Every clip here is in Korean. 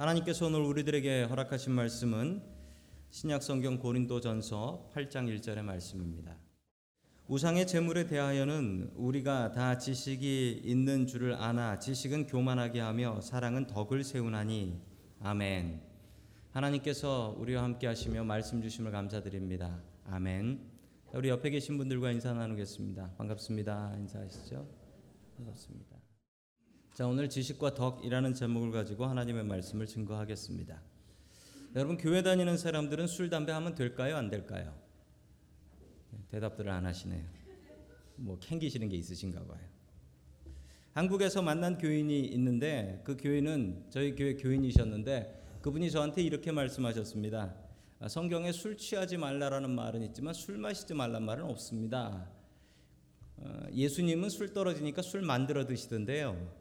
하나님께서 오늘 우리들에게 허락하신 말씀은 신약 성경 고린도전서 8장 1절의 말씀입니다. 우상의 제물에 대하여는 우리가 다 지식이 있는 줄을 아나 지식은 교만하게 하며 사랑은 덕을 세우나니 아멘. 하나님께서 우리와 함께 하시며 말씀 주심을 감사드립니다. 아멘. 우리 옆에 계신 분들과 인사 나누겠습니다. 반갑습니다. 인사하시죠. 반갑습니다. 자, 오늘 지식과 덕이라는 제목을 가지고 하나님의 말씀을 증거하겠습니다. 여러분 교회 다니는 사람들은 술 담배 하면 될까요? 안 될까요? 대답들을 안 하시네요. 뭐 캥기시는 게 있으신가 봐요. 한국에서 만난 교인이 있는데 그 교인은 저희 교회 교인이셨는데 그분이 저한테 이렇게 말씀하셨습니다. 아, 성경에 술 취하지 말라라는 말은 있지만 술 마시지 말란 말은 없습니다. 어, 예수님은 술 떨어지니까 술 만들어 드시던데요.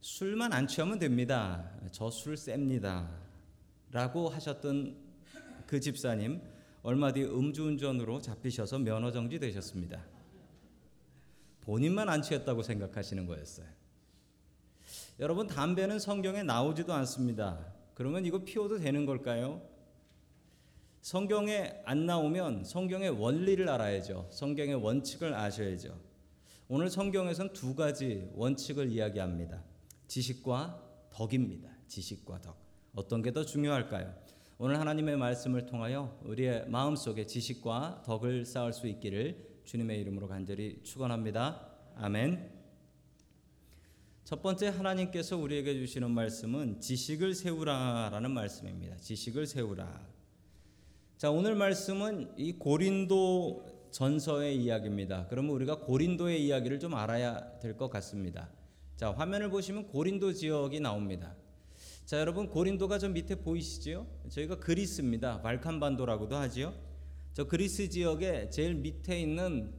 술만 안 취하면 됩니다. 저 술 셉니다. 라고 하셨던 그 집사님 얼마 뒤 음주운전으로 잡히셔서 면허 정지 되셨습니다. 본인만 안 취했다고 생각하시는 거였어요. 여러분 담배는 성경에 나오지도 않습니다. 그러면 이거 피워도 되는 걸까요? 성경에 안 나오면 성경의 원리를 알아야죠. 성경의 원칙을 아셔야죠. 오늘 성경에선 두 가지 원칙을 이야기합니다. 지식과 덕입니다. 지식과 덕. 어떤 게 더 중요할까요? 오늘 하나님의 말씀을 통하여 우리의 마음속에 지식과 덕을 쌓을 수 있기를 주님의 이름으로 간절히 축원합니다. 아멘. 첫 번째 하나님께서 우리에게 주시는 말씀은 지식을 세우라라는 말씀입니다. 지식을 세우라. 자, 오늘 말씀은 이 고린도 전서의 이야기입니다. 그러면 우리가 고린도의 이야기를 좀 알아야 될 것 같습니다. 자, 화면을 보시면 고린도 지역이 나옵니다. 자, 여러분 고린도가 저 밑에 보이시죠? 저희가 그리스입니다. 발칸반도라고도 하지요. 저 그리스 지역의 제일 밑에 있는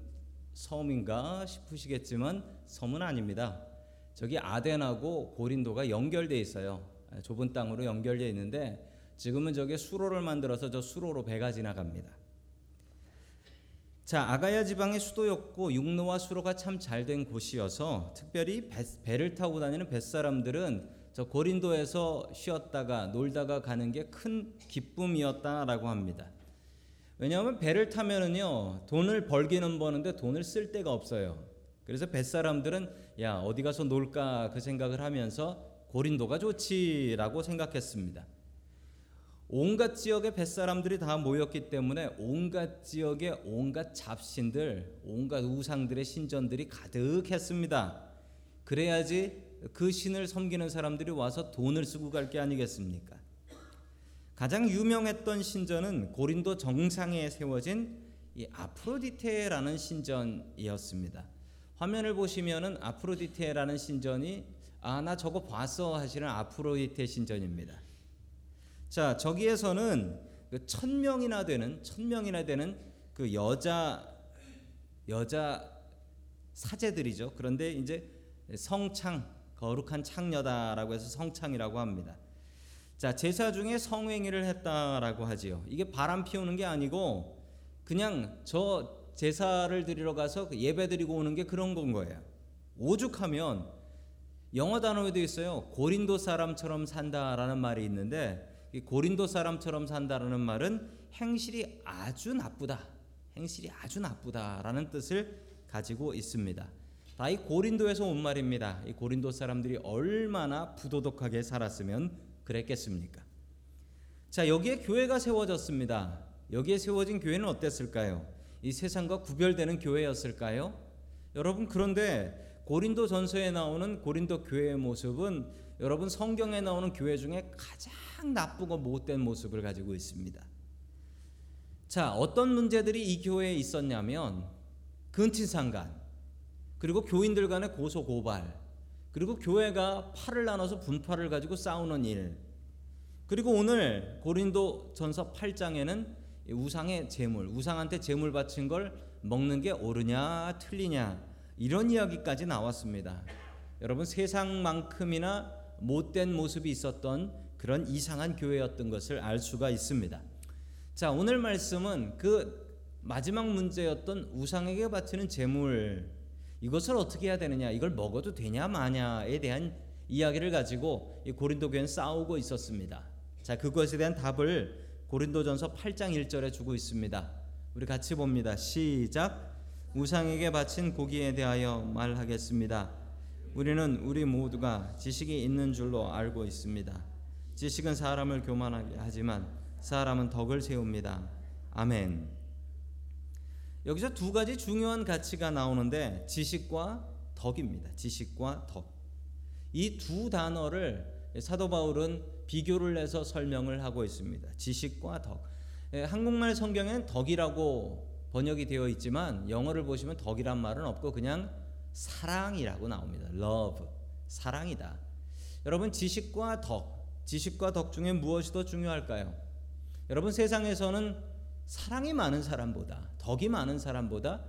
섬인가 싶으시겠지만 섬은 아닙니다. 저기 아덴하고 고린도가 연결돼 있어요. 좁은 땅으로 연결되어 있는데 지금은 저게 수로를 만들어서 저 수로로 배가 지나갑니다. 자, 아가야 지방의 수도였고 육로와 수로가 참 잘 된 곳이어서 특별히 배, 를 타고 다니는 뱃사람들은 저 고린도에서 쉬었다가 놀다가 가는 게 큰 기쁨이었다라고 합니다. 왜냐하면 배를 타면은요 돈을 벌기는 버는데 돈을 쓸 데가 없어요. 그래서 뱃사람들은 야 어디 가서 놀까 그 생각을 하면서 고린도가 좋지라고 생각했습니다. 온갖 지역의 뱃사람들이 다 모였기 때문에 온갖 지역의 온갖 잡신들, 온갖 우상들의 신전들이 가득했습니다. 그래야지 그 신을 섬기는 사람들이 와서 돈을 쓰고 갈 게 아니겠습니까? 가장 유명했던 신전은 고린도 정상에 세워진 이 아프로디테라는 신전이었습니다. 화면을 보시면은 아프로디테라는 신전이 아 나 저거 봤어 하시는 아프로디테 신전입니다. 자, 저기에서는 그 천 명이나 되는 천 명이나 되는 그 여자 여자 사제들이죠. 그런데 이제 성창 거룩한 창녀다라고 해서 성창이라고 합니다. 자, 제사 중에 성행위를 했다라고 하지요. 이게 바람 피우는 게 아니고 그냥 저 제사를 드리러 가서 그 예배 드리고 오는 게 그런 건 거예요. 오죽하면 영어 단어에도 있어요. 고린도 사람처럼 산다라는 말이 있는데 고린도 사람처럼 산다라는 말은 행실이 아주 나쁘다. 행실이 아주 나쁘다라는 뜻을 가지고 있습니다. 다 이 고린도에서 온 말입니다. 이 고린도 사람들이 얼마나 부도덕하게 살았으면 그랬겠습니까? 자, 여기에 교회가 세워졌습니다. 여기에 세워진 교회는 어땠을까요? 이 세상과 구별되는 교회였을까요? 여러분 그런데 고린도 전서에 나오는 고린도 교회의 모습은 여러분 성경에 나오는 교회 중에 가장 가장 나쁘고 못된 모습을 가지고 있습니다. 자, 어떤 문제들이 이 교회에 있었냐면 근친상간 그리고 교인들 간의 고소 고발 그리고 교회가 팔을 나눠서 분파를 가지고 싸우는 일 그리고 오늘 고린도 전서 8장에는 우상의 제물, 우상한테 제물 바친 걸 먹는 게 옳으냐 틀리냐 이런 이야기까지 나왔습니다. 여러분 세상만큼이나 못된 모습이 있었던 그런 이상한 교회였던 것을 알 수가 있습니다. 자, 오늘 말씀은 그 마지막 문제였던 우상에게 바치는 제물 이것을 어떻게 해야 되느냐, 이걸 먹어도 되냐 마냐에 대한 이야기를 가지고 이 고린도 교회는 싸우고 있었습니다. 자, 그것에 대한 답을 고린도전서 8장 1절에 주고 있습니다. 우리 같이 봅니다. 시작. 우상에게 바친 고기에 대하여 말하겠습니다. 우리는 우리 모두가 지식이 있는 줄로 알고 있습니다. 지식은 사람을 교만하게 하지만 사람은 덕을 세웁니다. 아멘. 여기서 두 가지 중요한 가치가 나오는데 지식과 덕입니다. 지식과 덕. 이 두 단어를 사도 바울은 비교를 해서 설명을 하고 있습니다. 지식과 덕. 예, 한국말 성경에는 덕이라고 번역이 되어 있지만 영어를 보시면 덕이란 말은 없고 그냥 사랑이라고 나옵니다. love. 사랑이다. 여러분 지식과 덕, 지식과 덕 중에 무엇이 더 중요할까요? 여러분 세상에서는 사랑이 많은 사람보다 덕이 많은 사람보다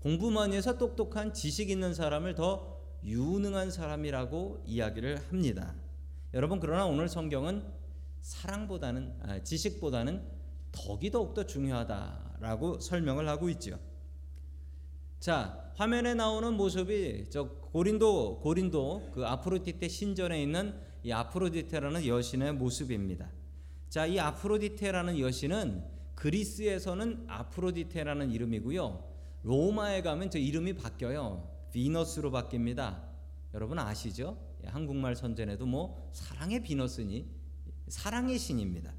공부 많이 해서 똑똑한 지식 있는 사람을 더 유능한 사람이라고 이야기를 합니다. 여러분 그러나 오늘 성경은 사랑보다는 아, 지식보다는 덕이 더욱더 중요하다라고 설명을 하고 있죠. 자 화면에 나오는 모습이 저 고린도 고린도 그 아프로디테 신전에 있는 이 아프로디테라는 여신의 모습입니다. 자 이 아프로디테라는 여신은 그리스에서는 아프로디테라는 이름이고요. 로마에 가면 저 이름이 바뀌어요. 비너스로 바뀝니다. 여러분 아시죠? 예, 한국말 선전에도 뭐 사랑의 비너스니 사랑의 신입니다.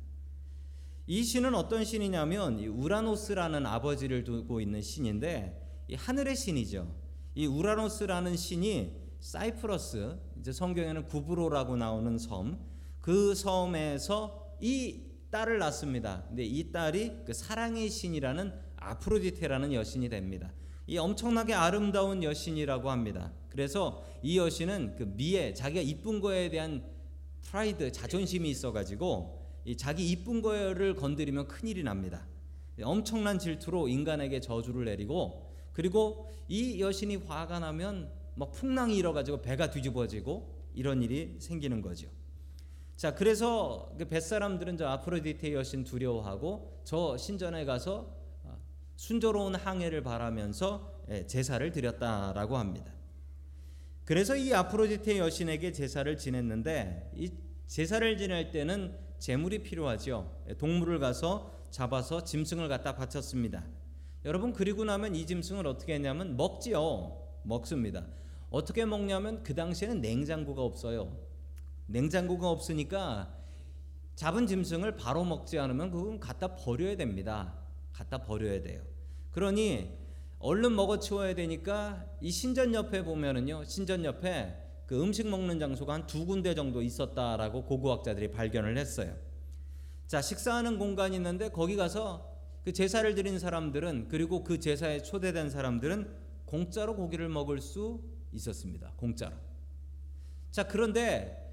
이 신은 어떤 신이냐면 우라노스라는 아버지를 두고 있는 신인데 하늘의 신이죠. 이 우라노스라는 신이 사이프러스 이제 성경에는 구브로라고 나오는 섬 그 섬에서 이 딸을 낳습니다. 근데 이 딸이 그 사랑의 신이라는 아프로디테라는 여신이 됩니다. 이 엄청나게 아름다운 여신이라고 합니다. 그래서 이 여신은 그 미에 자기가 이쁜 거에 대한 프라이드 자존심이 있어가지고 이 자기 이쁜 거를 건드리면 큰일이 납니다. 엄청난 질투로 인간에게 저주를 내리고 그리고 이 여신이 화가 나면 막 풍랑이 일어가지고 배가 뒤집어지고 이런 일이 생기는 거죠. 자, 그래서 그 뱃사람들은 저 아프로디테 여신 두려워하고 저 신전에 가서 어, 순조로운 항해를 바라면서 예, 제사를 드렸다라고 합니다. 그래서 이 아프로디테 여신에게 제사를 지냈는데 이 제사를 지낼 때는 재물이 필요하죠. 동물을 가서 잡아서 짐승을 갖다 바쳤습니다. 여러분 그리고 나면 이 짐승을 어떻게 했냐면 먹지요. 먹습니다. 어떻게 먹냐면 그 당시에는 냉장고가 없어요. 냉장고가 없으니까 잡은 짐승을 바로 먹지 않으면 그건 갖다 버려야 됩니다. 갖다 버려야 돼요. 그러니 얼른 먹어 치워야 되니까 이 신전 옆에 보면은요. 신전 옆에 그 음식 먹는 장소가 한 두 군데 정도 있었다라고 고고학자들이 발견을 했어요. 자, 식사하는 공간이 있는데 거기 가서 그 제사를 드린 사람들은 그리고 그 제사에 초대된 사람들은 공짜로 고기를 먹을 수 있었습니다. 공짜로. 자, 그런데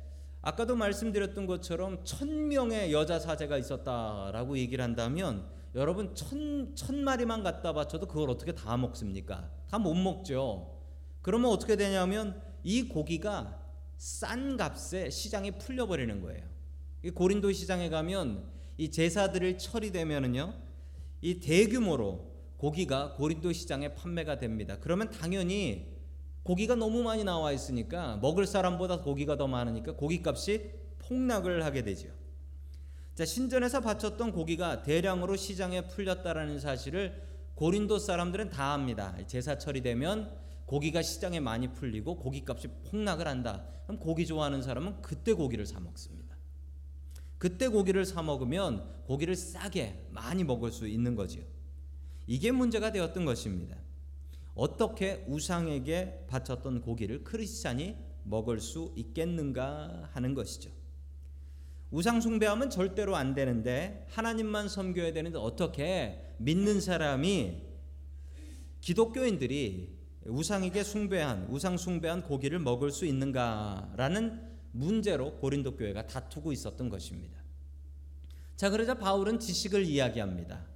아까도 말씀드렸던 것처럼 천 명의 여자 사제가 있었다라고 얘기를 한다면 여러분 천, 천 마리만 갖다 바쳐도 그걸 어떻게 다 먹습니까? 다 못 먹죠. 그러면 어떻게 되냐면 이 고기가 싼 값에 시장에 풀려버리는 거예요. 고린도 시장에 가면 이 제사들을 처리되면은요, 이 대규모로 고기가 고린도 시장에 판매가 됩니다. 그러면 당연히 고기가 너무 많이 나와 있으니까 먹을 사람보다 고기가 더 많으니까 고기값이 폭락을 하게 되죠. 자, 신전에서 바쳤던 고기가 대량으로 시장에 풀렸다라는 사실을 고린도 사람들은 다 압니다. 제사 처리되면 고기가 시장에 많이 풀리고 고기값이 폭락을 한다. 그럼 고기 좋아하는 사람은 그때 고기를 사 먹습니다. 그때 고기를 사 먹으면 고기를 싸게 많이 먹을 수 있는 거지요. 이게 문제가 되었던 것입니다. 어떻게 우상에게 바쳤던 고기를 크리스찬이 먹을 수 있겠는가 하는 것이죠. 우상 숭배하면 절대로 안 되는데 하나님만 섬겨야 되는데 어떻게 믿는 사람이 기독교인들이 우상에게 숭배한 우상 숭배한 고기를 먹을 수 있는가라는 문제로 고린도 교회가 다투고 있었던 것입니다. 자, 그러자 바울은 지식을 이야기합니다.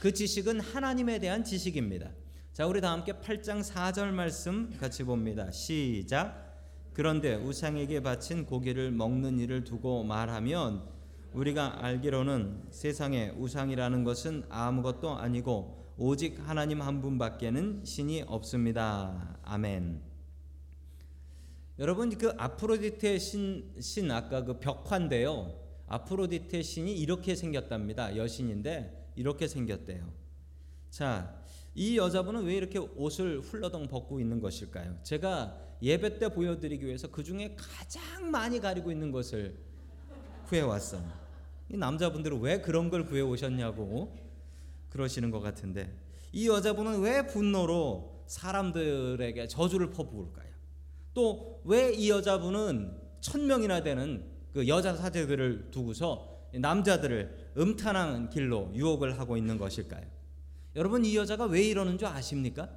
그 지식은 하나님에 대한 지식입니다. 자, 우리 다 함께 8장 4절 말씀 같이 봅니다. 시작. 그런데 우상에게 바친 고기를 먹는 일을 두고 말하면 우리가 알기로는 세상에 우상이라는 것은 아무것도 아니고 오직 하나님 한 분밖에는 신이 없습니다. 아멘. 여러분 그 아프로디테 신, 신 아까 그 벽화인데요. 아프로디테 신이 이렇게 생겼답니다. 여신인데 이렇게 생겼대요. 자, 이 여자분은 왜 이렇게 옷을 훌러덩 벗고 있는 것일까요? 제가 예배 때 보여드리기 위해서 그 중에 가장 많이 가리고 있는 것을 구해왔어요. 이 남자분들은 왜 그런 걸 구해 오셨냐고 그러시는 것 같은데 이 여자분은 왜 분노로 사람들에게 저주를 퍼부을까요? 또 왜 이 여자분은 천 명이나 되는 그 여자 사제들을 두고서 남자들을 음탄한 길로 유혹을 하고 있는 것일까요? 여러분 이 여자가 왜 이러는 줄 아십니까?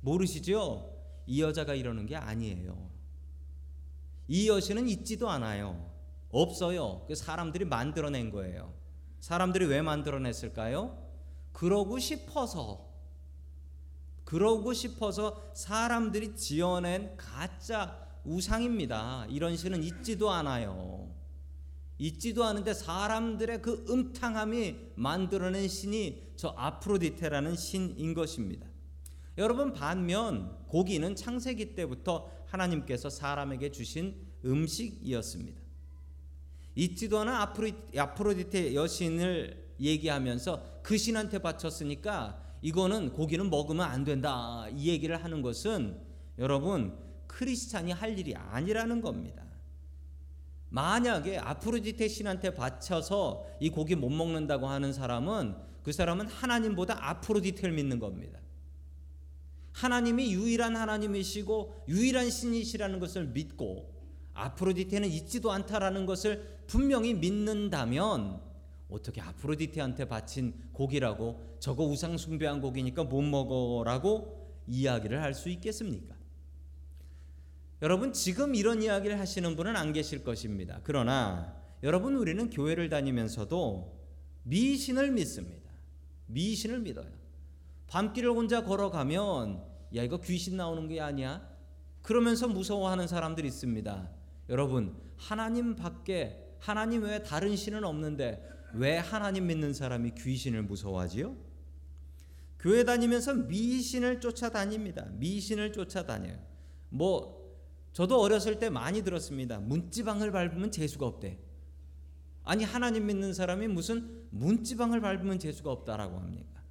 모르시죠? 이 여자가 이러는 게 아니에요. 이 여신은 있지도 않아요. 없어요. 그 사람들이 만들어낸 거예요. 사람들이 왜 만들어냈을까요? 그러고 싶어서 그러고 싶어서 사람들이 지어낸 가짜 우상입니다. 이런 신은 있지도 않아요. 있지도 않은데 사람들의 그 음탕함이 만들어낸 신이 저 아프로디테라는 신인 것입니다. 여러분 반면 고기는 창세기 때부터 하나님께서 사람에게 주신 음식이었습니다. 있지도 않은 아프로디테 여신을 얘기하면서 그 신한테 바쳤으니까 이거는 고기는 먹으면 안 된다. 이 얘기를 하는 것은 여러분 크리스찬이 할 일이 아니라는 겁니다. 만약에 아프로디테 신한테 바쳐서 이 고기 못 먹는다고 하는 사람은 그 사람은 하나님보다 아프로디테를 믿는 겁니다. 하나님이 유일한 하나님이시고 유일한 신이시라는 것을 믿고 아프로디테는 있지도 않다라는 것을 분명히 믿는다면 어떻게 아프로디테한테 바친 고기라고 저거 우상 숭배한 고기니까 못 먹어라고 이야기를 할 수 있겠습니까? 여러분 지금 이런 이야기를 하시는 분은 안 계실 것입니다. 그러나 여러분 우리는 교회를 다니면서도 미신을 믿습니다. 미신을 믿어요. 밤길을 혼자 걸어가면 야 이거 귀신 나오는 게 아니야? 그러면서 무서워하는 사람들이 있습니다. 여러분 하나님 밖에 하나님 외에 다른 신은 없는데 왜 하나님 믿는 사람이 귀신을 무서워하지요? 교회 다니면서 미신을 쫓아다닙니다. 미신을 쫓아다녀요. 뭐 저도 어렸을 때 많이 들었습니다. 문지방을 밟으면 재수가 없대. 아니 하나님 믿는 사람이 무슨 문지방을 밟으면 재수가 없다라고 합니까?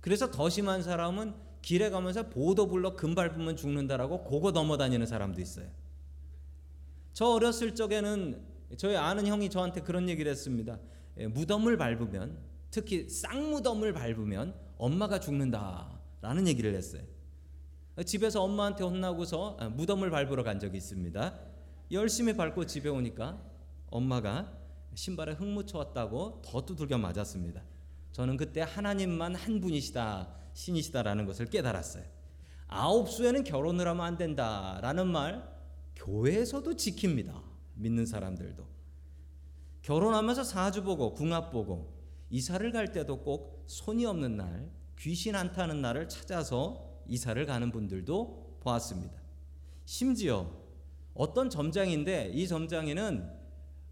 그래서 더 심한 사람은 길에 가면서 보도블럭 금 밟으면 죽는다라고 고거 넘어다니는 사람도 있어요. 저 어렸을 적에는 저희 아는 형이 저한테 그런 얘기를 했습니다. 예, 무덤을 밟으면 특히 쌍무덤을 밟으면 엄마가 죽는다라는 얘기를 했어요. 집에서 엄마한테 혼나고서 아, 무덤을 밟으러 간 적이 있습니다. 열심히 밟고 집에 오니까 엄마가 신발에 흙 묻혀왔다고 더 두들겨 맞았습니다. 저는 그때 하나님만 한 분이시다, 신이시다라는 것을 깨달았어요. 아홉 수에는 결혼을 하면 안 된다라는 말 교회에서도 지킵니다. 믿는 사람들도 결혼하면서 사주 보고 궁합 보고 이사를 갈 때도 꼭 손이 없는 날, 귀신 안 타는 날을 찾아서 이사를 가는 분들도 보았습니다. 심지어 어떤 점장인데 이 점장에는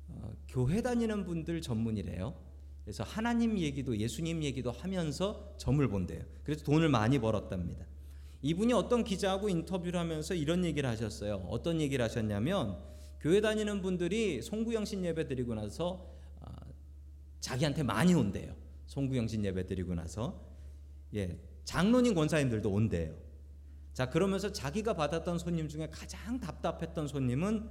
어, 교회 다니는 분들 전문이래요. 그래서 하나님 얘기도 예수님 얘기도 하면서 점을 본대요. 그래서 돈을 많이 벌었답니다. 이분이 어떤 기자하고 인터뷰를 하면서 이런 얘기를 하셨어요. 어떤 얘기를 하셨냐면 교회 다니는 분들이 송구영신 예배 드리고 나서 어, 자기한테 많이 온대요. 송구영신 예배 드리고 나서 예 장로님 권사님들도 온대요. 자 그러면서 자기가 받았던 손님 중에 가장 답답했던 손님은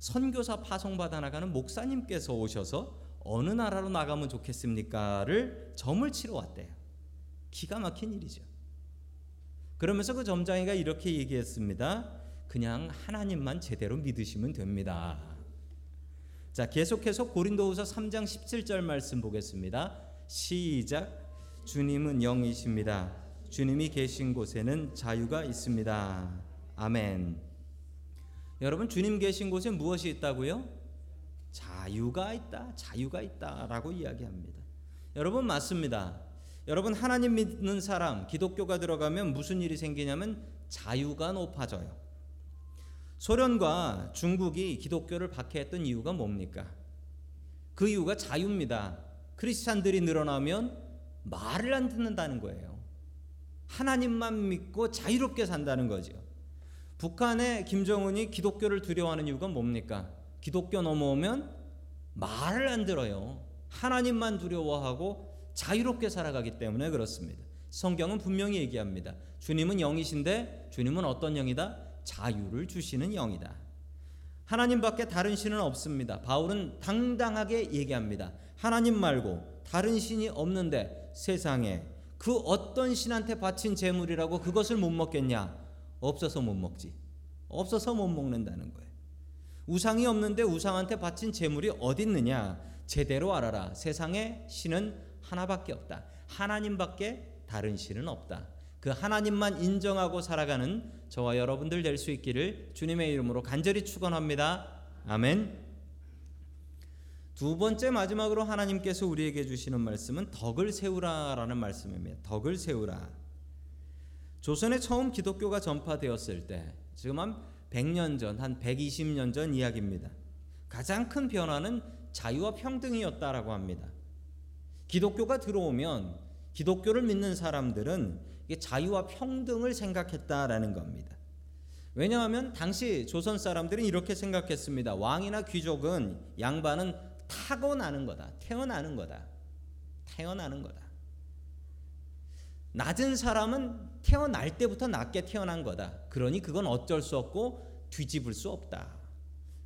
선교사 파송 받아 나가는 목사님께서 오셔서 어느 나라로 나가면 좋겠습니까를 점을 치러 왔대요. 기가 막힌 일이죠. 그러면서 그 점장이가 이렇게 얘기했습니다. 그냥 하나님만 제대로 믿으시면 됩니다. 자, 계속해서 고린도후서 3장 17절 말씀 보겠습니다. 시작. 주님은 영이십니다. 주님이 계신 곳에는 자유가 있습니다. 아멘. 여러분 주님 계신 곳에 무엇이 있다고요? 자유가 있다. 자유가 있다라고 이야기합니다. 여러분 맞습니다. 여러분 하나님 믿는 사람 기독교가 들어가면 무슨 일이 생기냐면 자유가 높아져요. 소련과 중국이 기독교를 박해했던 이유가 뭡니까? 그 이유가 자유입니다. 크리스찬들이 늘어나면 말을 안 듣는다는 거예요. 하나님만 믿고 자유롭게 산다는 거죠. 북한의 김정은이 기독교를 두려워하는 이유가 뭡니까? 기독교 넘어오면 말을 안 들어요. 하나님만 두려워하고 자유롭게 살아가기 때문에 그렇습니다. 성경은 분명히 얘기합니다. 주님은 영이신데 주님은 어떤 영이다? 자유를 주시는 영이다. 하나님밖에 다른 신은 없습니다. 바울은 당당하게 얘기합니다. 하나님 말고 다른 신이 없는데 세상에 그 어떤 신한테 바친 재물이라고 그것을 못 먹겠냐? 없어서 못 먹지. 없어서 못 먹는다는 거예요. 우상이 없는데 우상한테 바친 재물이 어디 있느냐? 제대로 알아라. 세상에 신은 하나밖에 없다. 하나님밖에 다른 신은 없다. 그 하나님만 인정하고 살아가는 저와 여러분들 될 수 있기를 주님의 이름으로 간절히 축원합니다. 아멘. 두 번째 마지막으로 하나님께서 우리에게 주시는 말씀은 덕을 세우라라는 말씀입니다. 덕을 세우라. 조선에 처음 기독교가 전파되었을 때 지금 한 100년 전, 한 120년 전 이야기입니다. 가장 큰 변화는 자유와 평등이었다라고 합니다. 기독교가 들어오면 기독교를 믿는 사람들은 자유와 평등을 생각했다라는 겁니다. 왜냐하면 당시 조선 사람들은 이렇게 생각했습니다. 왕이나 귀족은 양반은 타고나는 거다. 태어나는 거다. 태어나는 거다. 낮은 사람은 태어날 때부터 낮게 태어난 거다. 그러니 그건 어쩔 수 없고 뒤집을 수 없다.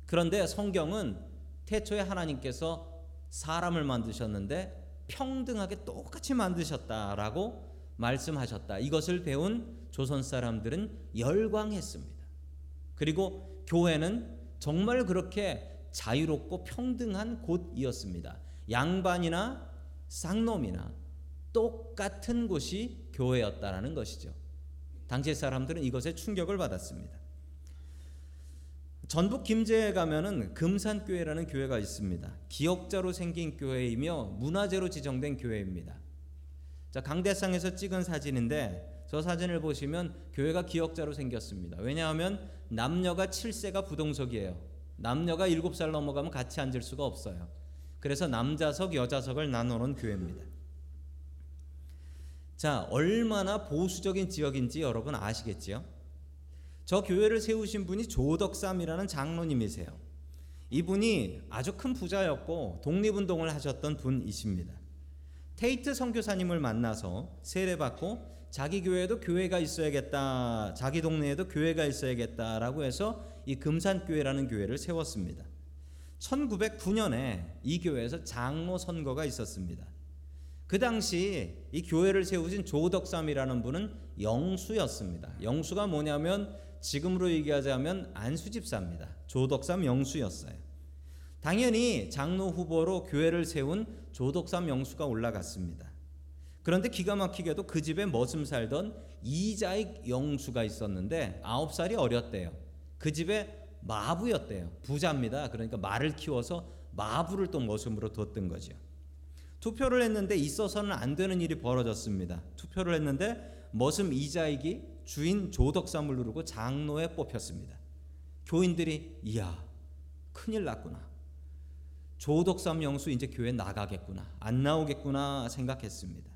그런데 성경은 태초에 하나님께서 사람을 만드셨는데 평등하게 똑같이 만드셨다라고 말씀하셨다. 이것을 배운 조선 사람들은 열광했습니다. 그리고 교회는 정말 그렇게 자유롭고 평등한 곳이었습니다. 양반이나 쌍놈이나 똑같은 곳이 교회였다라는 것이죠. 당시 사람들은 이것에 충격을 받았습니다. 전북 김제에 가면은 금산교회라는 교회가 있습니다. 기억자로 생긴 교회이며 문화재로 지정된 교회입니다. 자, 강대상에서 찍은 사진인데 저 사진을 보시면 교회가 기억자로 생겼습니다. 왜냐하면 남녀가 7세가 부동석이에요. 남녀가 7살 넘어가면 같이 앉을 수가 없어요. 그래서 남자석, 여자석을 나눠놓은 교회입니다. 자, 얼마나 보수적인 지역인지 여러분 아시겠지요? 저 교회를 세우신 분이 조덕삼이라는 장로님이세요. 이분이 아주 큰 부자였고 독립운동을 하셨던 분이십니다. 테이트 선교사님을 만나서 세례받고 자기 교회에도 교회가 있어야겠다. 자기 동네에도 교회가 있어야겠다라고 해서 이 금산교회라는 교회를 세웠습니다. 1909년에 이 교회에서 장로 선거가 있었습니다. 그 당시 이 교회를 세우신 조덕삼이라는 분은 영수였습니다. 영수가 뭐냐면 지금으로 얘기하자면 안수집사입니다. 조덕삼 영수였어요. 당연히 장로 후보로 교회를 세운 조덕삼 영수가 올라갔습니다. 그런데 기가 막히게도 그 집에 머슴 살던 이자익 영수가 있었는데 아홉 살이 어렸대요. 그 집에 마부였대요. 부자입니다. 그러니까 말을 키워서 마부를 또 머슴으로 뒀던 거죠. 투표를 했는데 있어서는 안 되는 일이 벌어졌습니다. 투표를 했는데 머슴 이자익이 주인 조덕삼을 누르고 장로에 뽑혔습니다. 교인들이 이야 큰일 났구나. 조덕삼 영수 이제 교회 나가겠구나. 안 나오겠구나 생각했습니다.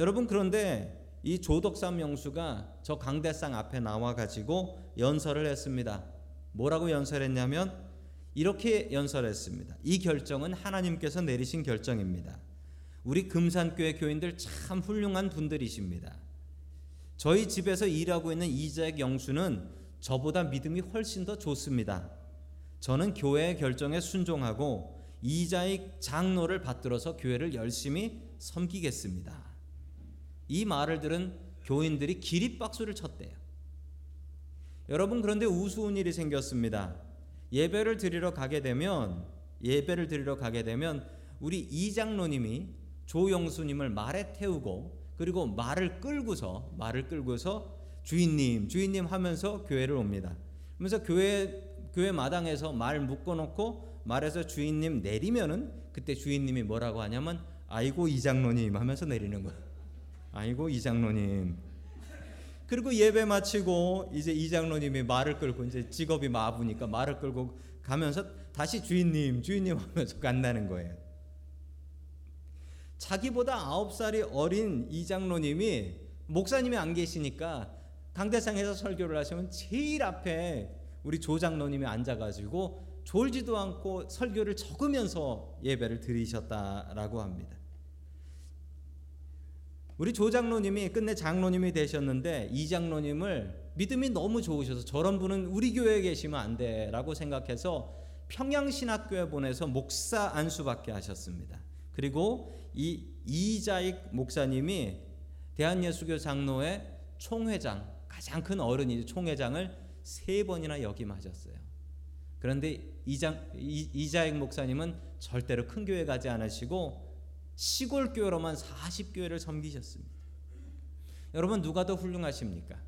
여러분 그런데 이 조덕삼 영수가 저 강대상 앞에 나와 가지고 연설을 했습니다. 뭐라고 연설했냐면 이렇게 연설했습니다. 이 결정은 하나님께서 내리신 결정입니다. 우리 금산교회 교인들 참 훌륭한 분들이십니다. 저희 집에서 일하고 있는 이자익 영수는 저보다 믿음이 훨씬 더 좋습니다. 저는 교회의 결정에 순종하고 이자익 장로를 받들어서 교회를 열심히 섬기겠습니다. 이 말을 들은 교인들이 기립박수를 쳤대요. 여러분 그런데 우스운 일이 생겼습니다. 예배를 드리러 가게 되면 예배를 드리러 가게 되면 우리 이장로님이 조영수님을 말에 태우고 그리고 말을 끌고서 말을 끌고서 주인님 주인님 하면서 교회를 옵니다. 그러면서 교회 교회 마당에서 말 묶어놓고 말에서 주인님 내리면은 그때 주인님이 뭐라고 하냐면 아이고 이장로님 하면서 내리는 거예요. 아이고 이장로님. 그리고 예배 마치고 이제 이장로님이 말을 끌고 이제 직업이 마부니까 말을 끌고 가면서 다시 주인님 주인님 하면서 간다는 거예요. 자기보다 아홉 살이 어린 이장로님이 목사님이 안 계시니까 강대상에서 설교를 하시면 제일 앞에 우리 조장로님이 앉아가지고 졸지도 않고 설교를 적으면서 예배를 드리셨다라고 합니다. 우리 조장로님이 끝내 장로님이 되셨는데 이 장로님을 믿음이 너무 좋으셔서 저런 분은 우리 교회에 계시면 안 돼라고 생각해서 평양신학교에 보내서 목사 안수받게 하셨습니다. 그리고 이 이자익 목사님이 대한예수교 장로의 총회장 가장 큰 어른이 총회장을 세 번이나 역임하셨어요. 그런데 이장, 이자익 목사님은 절대로 큰 교회 가지 않으시고 시골 교회로만 40교회를 섬기셨습니다. 여러분 누가 더 훌륭하십니까?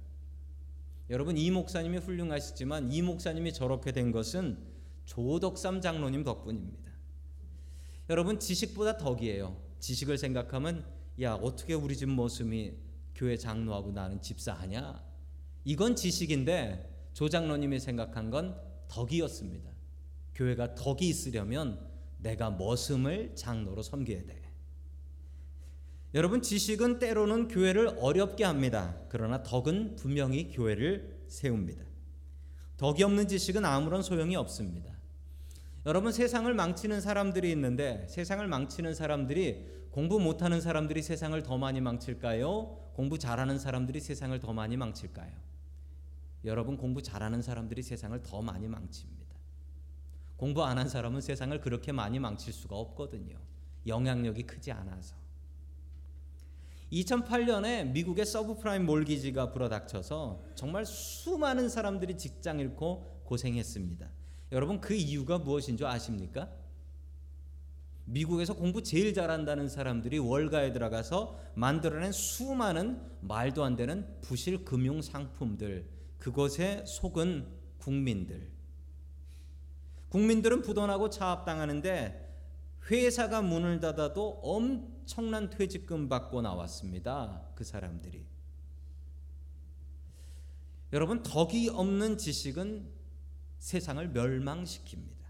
여러분 이 목사님이 훌륭하시지만 이 목사님이 저렇게 된 것은 조덕삼 장로님 덕분입니다. 여러분 지식보다 덕이에요. 지식을 생각하면 야 어떻게 우리 집 모습이 교회 장로하고 나는 집사하냐? 이건 지식인데 조 장로님이 생각한 건 덕이었습니다. 교회가 덕이 있으려면 내가 머슴을 장로로 섬겨야 돼. 여러분 지식은 때로는 교회를 어렵게 합니다. 그러나 덕은 분명히 교회를 세웁니다. 덕이 없는 지식은 아무런 소용이 없습니다. 여러분 세상을 망치는 사람들이 있는데 세상을 망치는 사람들이 공부 못하는 사람들이 세상을 더 많이 망칠까요? 공부 잘하는 사람들이 세상을 더 많이 망칠까요? 여러분 공부 잘하는 사람들이 세상을 더 많이 망칩니다. 공부 안 한 사람은 세상을 그렇게 많이 망칠 수가 없거든요. 영향력이 크지 않아서. 2008년에 미국의 서브프라임 몰기지가 불어닥쳐서 정말 수많은 사람들이 직장 잃고 고생했습니다. 여러분 그 이유가 무엇인 줄 아십니까? 미국에서 공부 제일 잘한다는 사람들이 월가에 들어가서 만들어낸 수많은 말도 안 되는 부실 금융 상품들 그것에 속은 국민들 국민들은 부도나고 차압당하는데 회사가 문을 닫아도 엄청난 퇴직금 받고 나왔습니다. 그 사람들이. 여러분 덕이 없는 지식은 세상을 멸망시킵니다.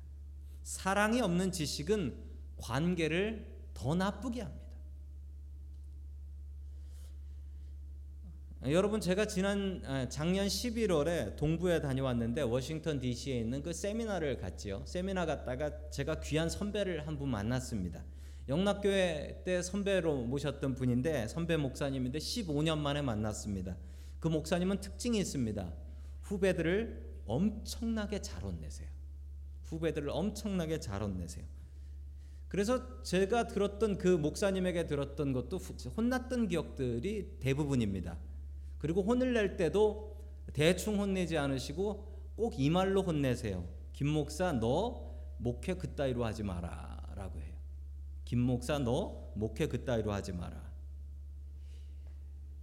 사랑이 없는 지식은 관계를 더 나쁘게 합니다. 여러분 제가 지난 작년 11월에 동부에 다녀왔는데 워싱턴 D.C.에 있는 그 세미나를 갔지요. 세미나 갔다가 제가 귀한 선배를 한 분 만났습니다. 영락교회 때 선배로 모셨던 분인데 선배 목사님인데 15년 만에 만났습니다. 그 목사님은 특징이 있습니다. 후배들을 엄청나게 잘 혼내세요. 후배들을 엄청나게 잘 혼내세요. 그래서 제가 들었던 그 목사님에게 들었던 것도 혼났던 기억들이 대부분입니다. 그리고 혼을 낼 때도 대충 혼내지 않으시고 꼭 이 말로 혼내세요. 김 목사 너 목회 그따위로 하지 마라라고 해요. 김 목사 너 목회 그따위로 하지 마라.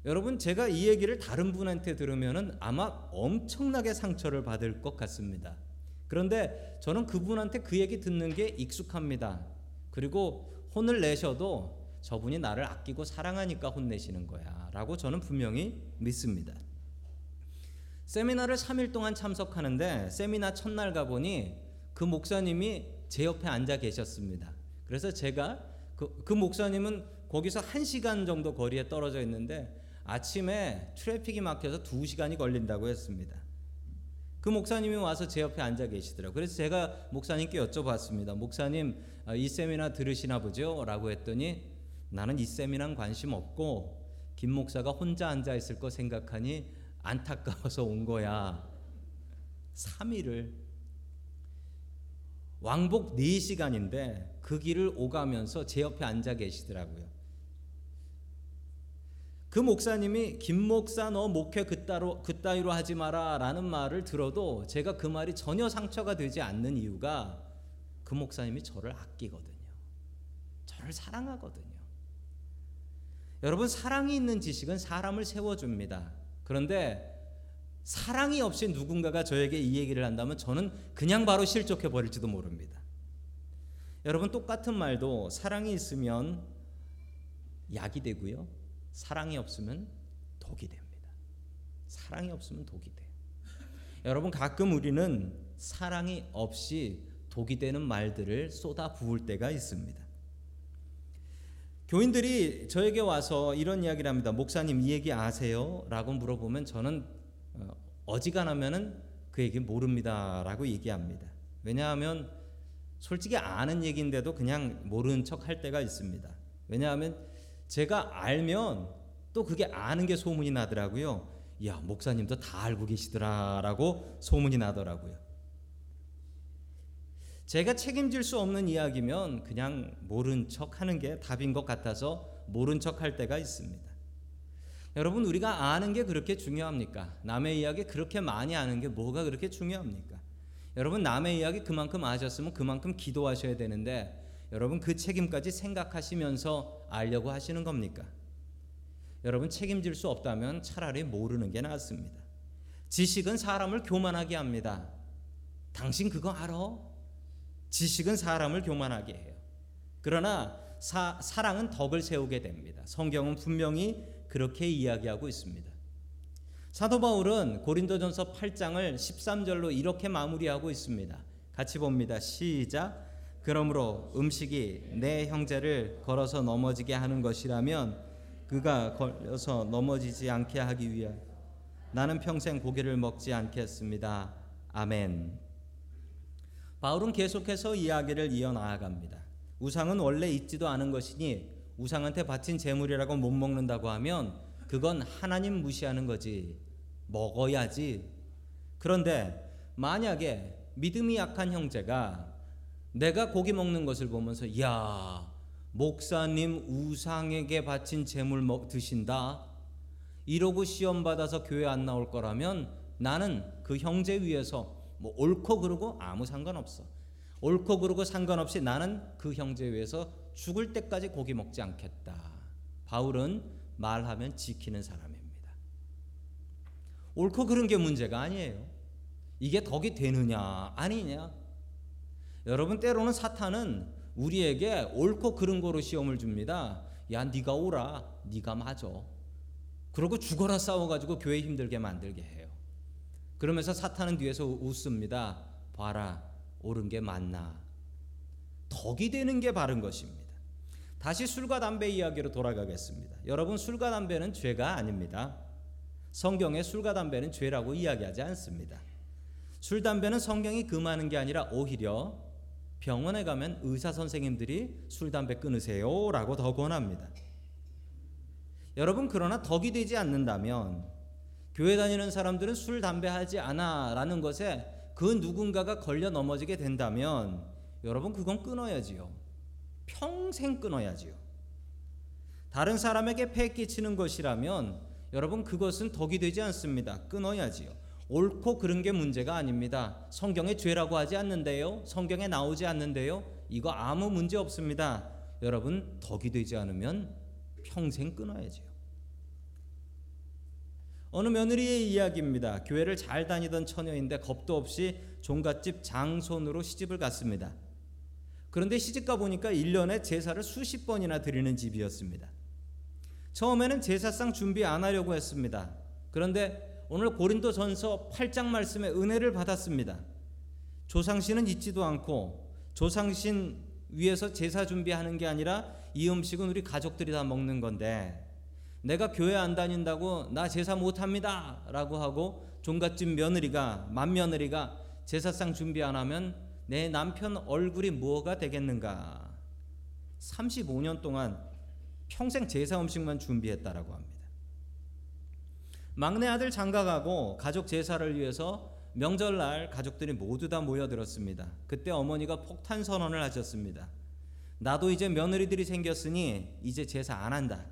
여러분 제가 이 얘기를 다른 분한테 들으면은 아마 엄청나게 상처를 받을 것 같습니다. 그런데 저는 그분한테 그 얘기 듣는 게 익숙합니다. 그리고 혼을 내셔도 저분이 나를 아끼고 사랑하니까 혼내시는 거야. 라고 저는 분명히 믿습니다. 세미나를 3일 동안 참석하는데 세미나 첫날 가보니 그 목사님이 제 옆에 앉아 계셨습니다. 그래서 제가 그, 그 목사님은 거기서 1시간 정도 거리에 떨어져 있는데 아침에 트래픽이 막혀서 2시간이 걸린다고 했습니다. 그 목사님이 와서 제 옆에 앉아 계시더라고요. 그래서 제가 목사님께 여쭤봤습니다. 목사님, 아, 이 세미나 들으시나 보죠? 라고 했더니 나는 이 세미나는 관심 없고 김 목사가 혼자 앉아 있을 거 생각하니 안타까워서 온 거야. 3일을 왕복 4시간인데 그 길을 오가면서 제 옆에 앉아 계시더라고요. 그 목사님이 김 목사 너 목회 그따로 그따위로 하지 마라라는 말을 들어도 제가 그 말이 전혀 상처가 되지 않는 이유가 그 목사님이 저를 아끼거든요. 저를 사랑하거든요. 여러분 사랑이 있는 지식은 사람을 세워줍니다. 그런데 사랑이 없이 누군가가 저에게 이 얘기를 한다면 저는 그냥 바로 실족해 버릴지도 모릅니다. 여러분 똑같은 말도 사랑이 있으면 약이 되고요. 사랑이 없으면 독이 됩니다. 사랑이 없으면 독이 돼요. 여러분 가끔 우리는 사랑이 없이 독이 되는 말들을 쏟아 부을 때가 있습니다. 교인들이 저에게 와서 이런 이야기를 합니다. 목사님 이 얘기 아세요? 라고 물어보면 저는 어, 어지간하면은 그 얘기 모릅니다 라고 얘기합니다. 왜냐하면 솔직히 아는 얘기인데도 그냥 모르는 척 할 때가 있습니다. 왜냐하면 제가 알면 또 그게 아는 게 소문이 나더라고요. 야, 목사님도 다 알고 계시더라 라고 소문이 나더라고요. 제가 책임질 수 없는 이야기면 그냥 모른 척 하는 게 답인 것 같아서 모른 척 할 때가 있습니다. 여러분, 우리가 아는 게 그렇게 중요합니까? 남의 이야기 그렇게 많이 아는 게 뭐가 그렇게 중요합니까? 여러분, 남의 이야기 그만큼 아셨으면 그만큼 기도하셔야 되는데, 여러분, 그 책임까지 생각하시면서 알려고 하시는 겁니까? 여러분, 책임질 수 없다면 차라리 모르는 게 낫습니다. 지식은 사람을 교만하게 합니다. 당신 그거 알아? 지식은 사람을 교만하게 해요. 그러나 사, 사랑은 덕을 세우게 됩니다. 성경은 분명히 그렇게 이야기하고 있습니다. 사도 바울은 고린도전서 8장을 13절로 이렇게 마무리하고 있습니다. 같이 봅니다. 시작. 그러므로 음식이 내 형제를 걸어서 넘어지게 하는 것이라면 그가 걸려서 넘어지지 않게 하기 위하여 나는 평생 고기를 먹지 않겠습니다. 아멘. 바울은 계속해서 이야기를 이어나갑니다. 우상은 원래 있지도 않은 것이니 우상한테 바친 재물이라고 못 먹는다고 하면 그건 하나님 무시하는 거지. 먹어야지. 그런데 만약에 믿음이 약한 형제가 내가 고기 먹는 것을 보면서 야 목사님 우상에게 바친 재물 먹 드신다 이러고 시험 받아서 교회 안 나올 거라면 나는 그 형제 위에서 뭐 옳고 그르고 아무 상관없어. 옳고 그르고 상관없이 나는 그 형제 위해서 죽을 때까지 고기 먹지 않겠다. 바울은 말하면 지키는 사람입니다. 옳고 그른 게 문제가 아니에요. 이게 덕이 되느냐 아니냐. 여러분 때로는 사탄은 우리에게 옳고 그른 거로 시험을 줍니다. 야 네가 오라, 네가 맞아. 그러고 죽어라 싸워가지고 교회 힘들게 만들게 해요. 그러면서 사탄은 뒤에서 웃습니다. 봐라, 옳은 게 맞나. 덕이 되는 게 바른 것입니다. 다시 술과 담배 이야기로 돌아가겠습니다. 여러분, 술과 담배는 죄가 아닙니다. 성경에 술과 담배는 죄라고 이야기하지 않습니다. 술, 담배는 성경이 금하는 게 아니라 오히려 병원에 가면 의사 선생님들이 술, 담배 끊으세요 라고 더 권합니다. 여러분, 그러나 덕이 되지 않는다면 교회 다니는 사람들은 술, 담배 하지 않아 라는 것에 그 누군가가 걸려 넘어지게 된다면 여러분 그건 끊어야지요. 평생 끊어야지요. 다른 사람에게 폐 끼치는 것이라면 여러분 그것은 덕이 되지 않습니다. 끊어야지요. 옳고 그른 게 문제가 아닙니다. 성경에 죄라고 하지 않는데요. 성경에 나오지 않는데요. 이거 아무 문제 없습니다. 여러분 덕이 되지 않으면 평생 끊어야지요. 어느 며느리의 이야기입니다. 교회를 잘 다니던 처녀인데 겁도 없이 종갓집 장손으로 시집을 갔습니다. 그런데 시집가 보니까 1년에 제사를 수십 번이나 드리는 집이었습니다. 처음에는 제사상 준비 안 하려고 했습니다. 그런데 오늘 고린도 전서 8장 말씀에 은혜를 받았습니다. 조상신은 잊지도 않고 조상신 위에서 제사 준비하는 게 아니라 이 음식은 우리 가족들이 다 먹는 건데 내가 교회 안 다닌다고 나 제사 못 합니다. 라고 하고 종갓집 며느리가, 맏며느리가 제사상 준비 안 하면 내 남편 얼굴이 뭐가 되겠는가. 35년 동안 평생 제사 음식만 준비했다라고 합니다. 막내 아들 장가가고 가족 제사를 위해서 명절날 가족들이 모두 다 모여들었습니다. 그때 어머니가 폭탄 선언을 하셨습니다. 나도 이제 며느리들이 생겼으니 이제 제사 안 한다.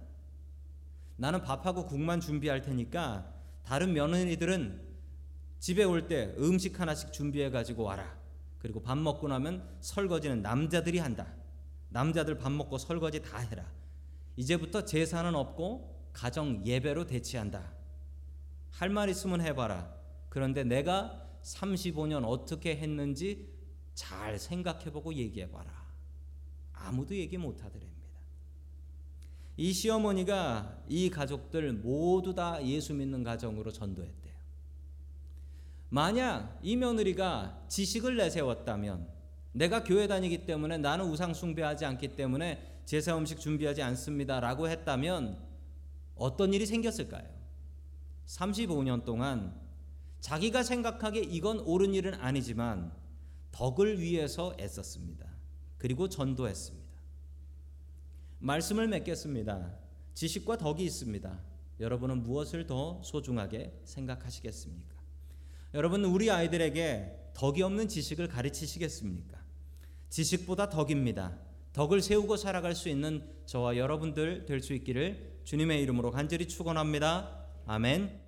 나는 밥하고 국만 준비할 테니까 다른 며느리들은 집에 올 때 음식 하나씩 준비해 가지고 와라. 그리고 밥 먹고 나면 설거지는 남자들이 한다. 남자들 밥 먹고 설거지 다 해라. 이제부터 제사는 없고 가정 예배로 대치한다. 할 말 있으면 해봐라. 그런데 내가 35년 어떻게 했는지 잘 생각해보고 얘기해봐라. 아무도 얘기 못하더래. 이 시어머니가 이 가족들 모두 다 예수 믿는 가정으로 전도했대요. 만약 이 며느리가 지식을 내세웠다면 내가 교회 다니기 때문에 나는 우상 숭배하지 않기 때문에 제사 음식 준비하지 않습니다라고 했다면 어떤 일이 생겼을까요? 35년 동안 자기가 생각하기에 이건 옳은 일은 아니지만 덕을 위해서 애썼습니다. 그리고 전도했습니다. 말씀을 맺겠습니다. 지식과 덕이 있습니다. 여러분은 무엇을 더 소중하게 생각하시겠습니까? 여러분 우리 아이들에게 덕이 없는 지식을 가르치시겠습니까? 지식보다 덕입니다. 덕을 세우고 살아갈 수 있는 저와 여러분들 될 수 있기를 주님의 이름으로 간절히 축원합니다. 아멘.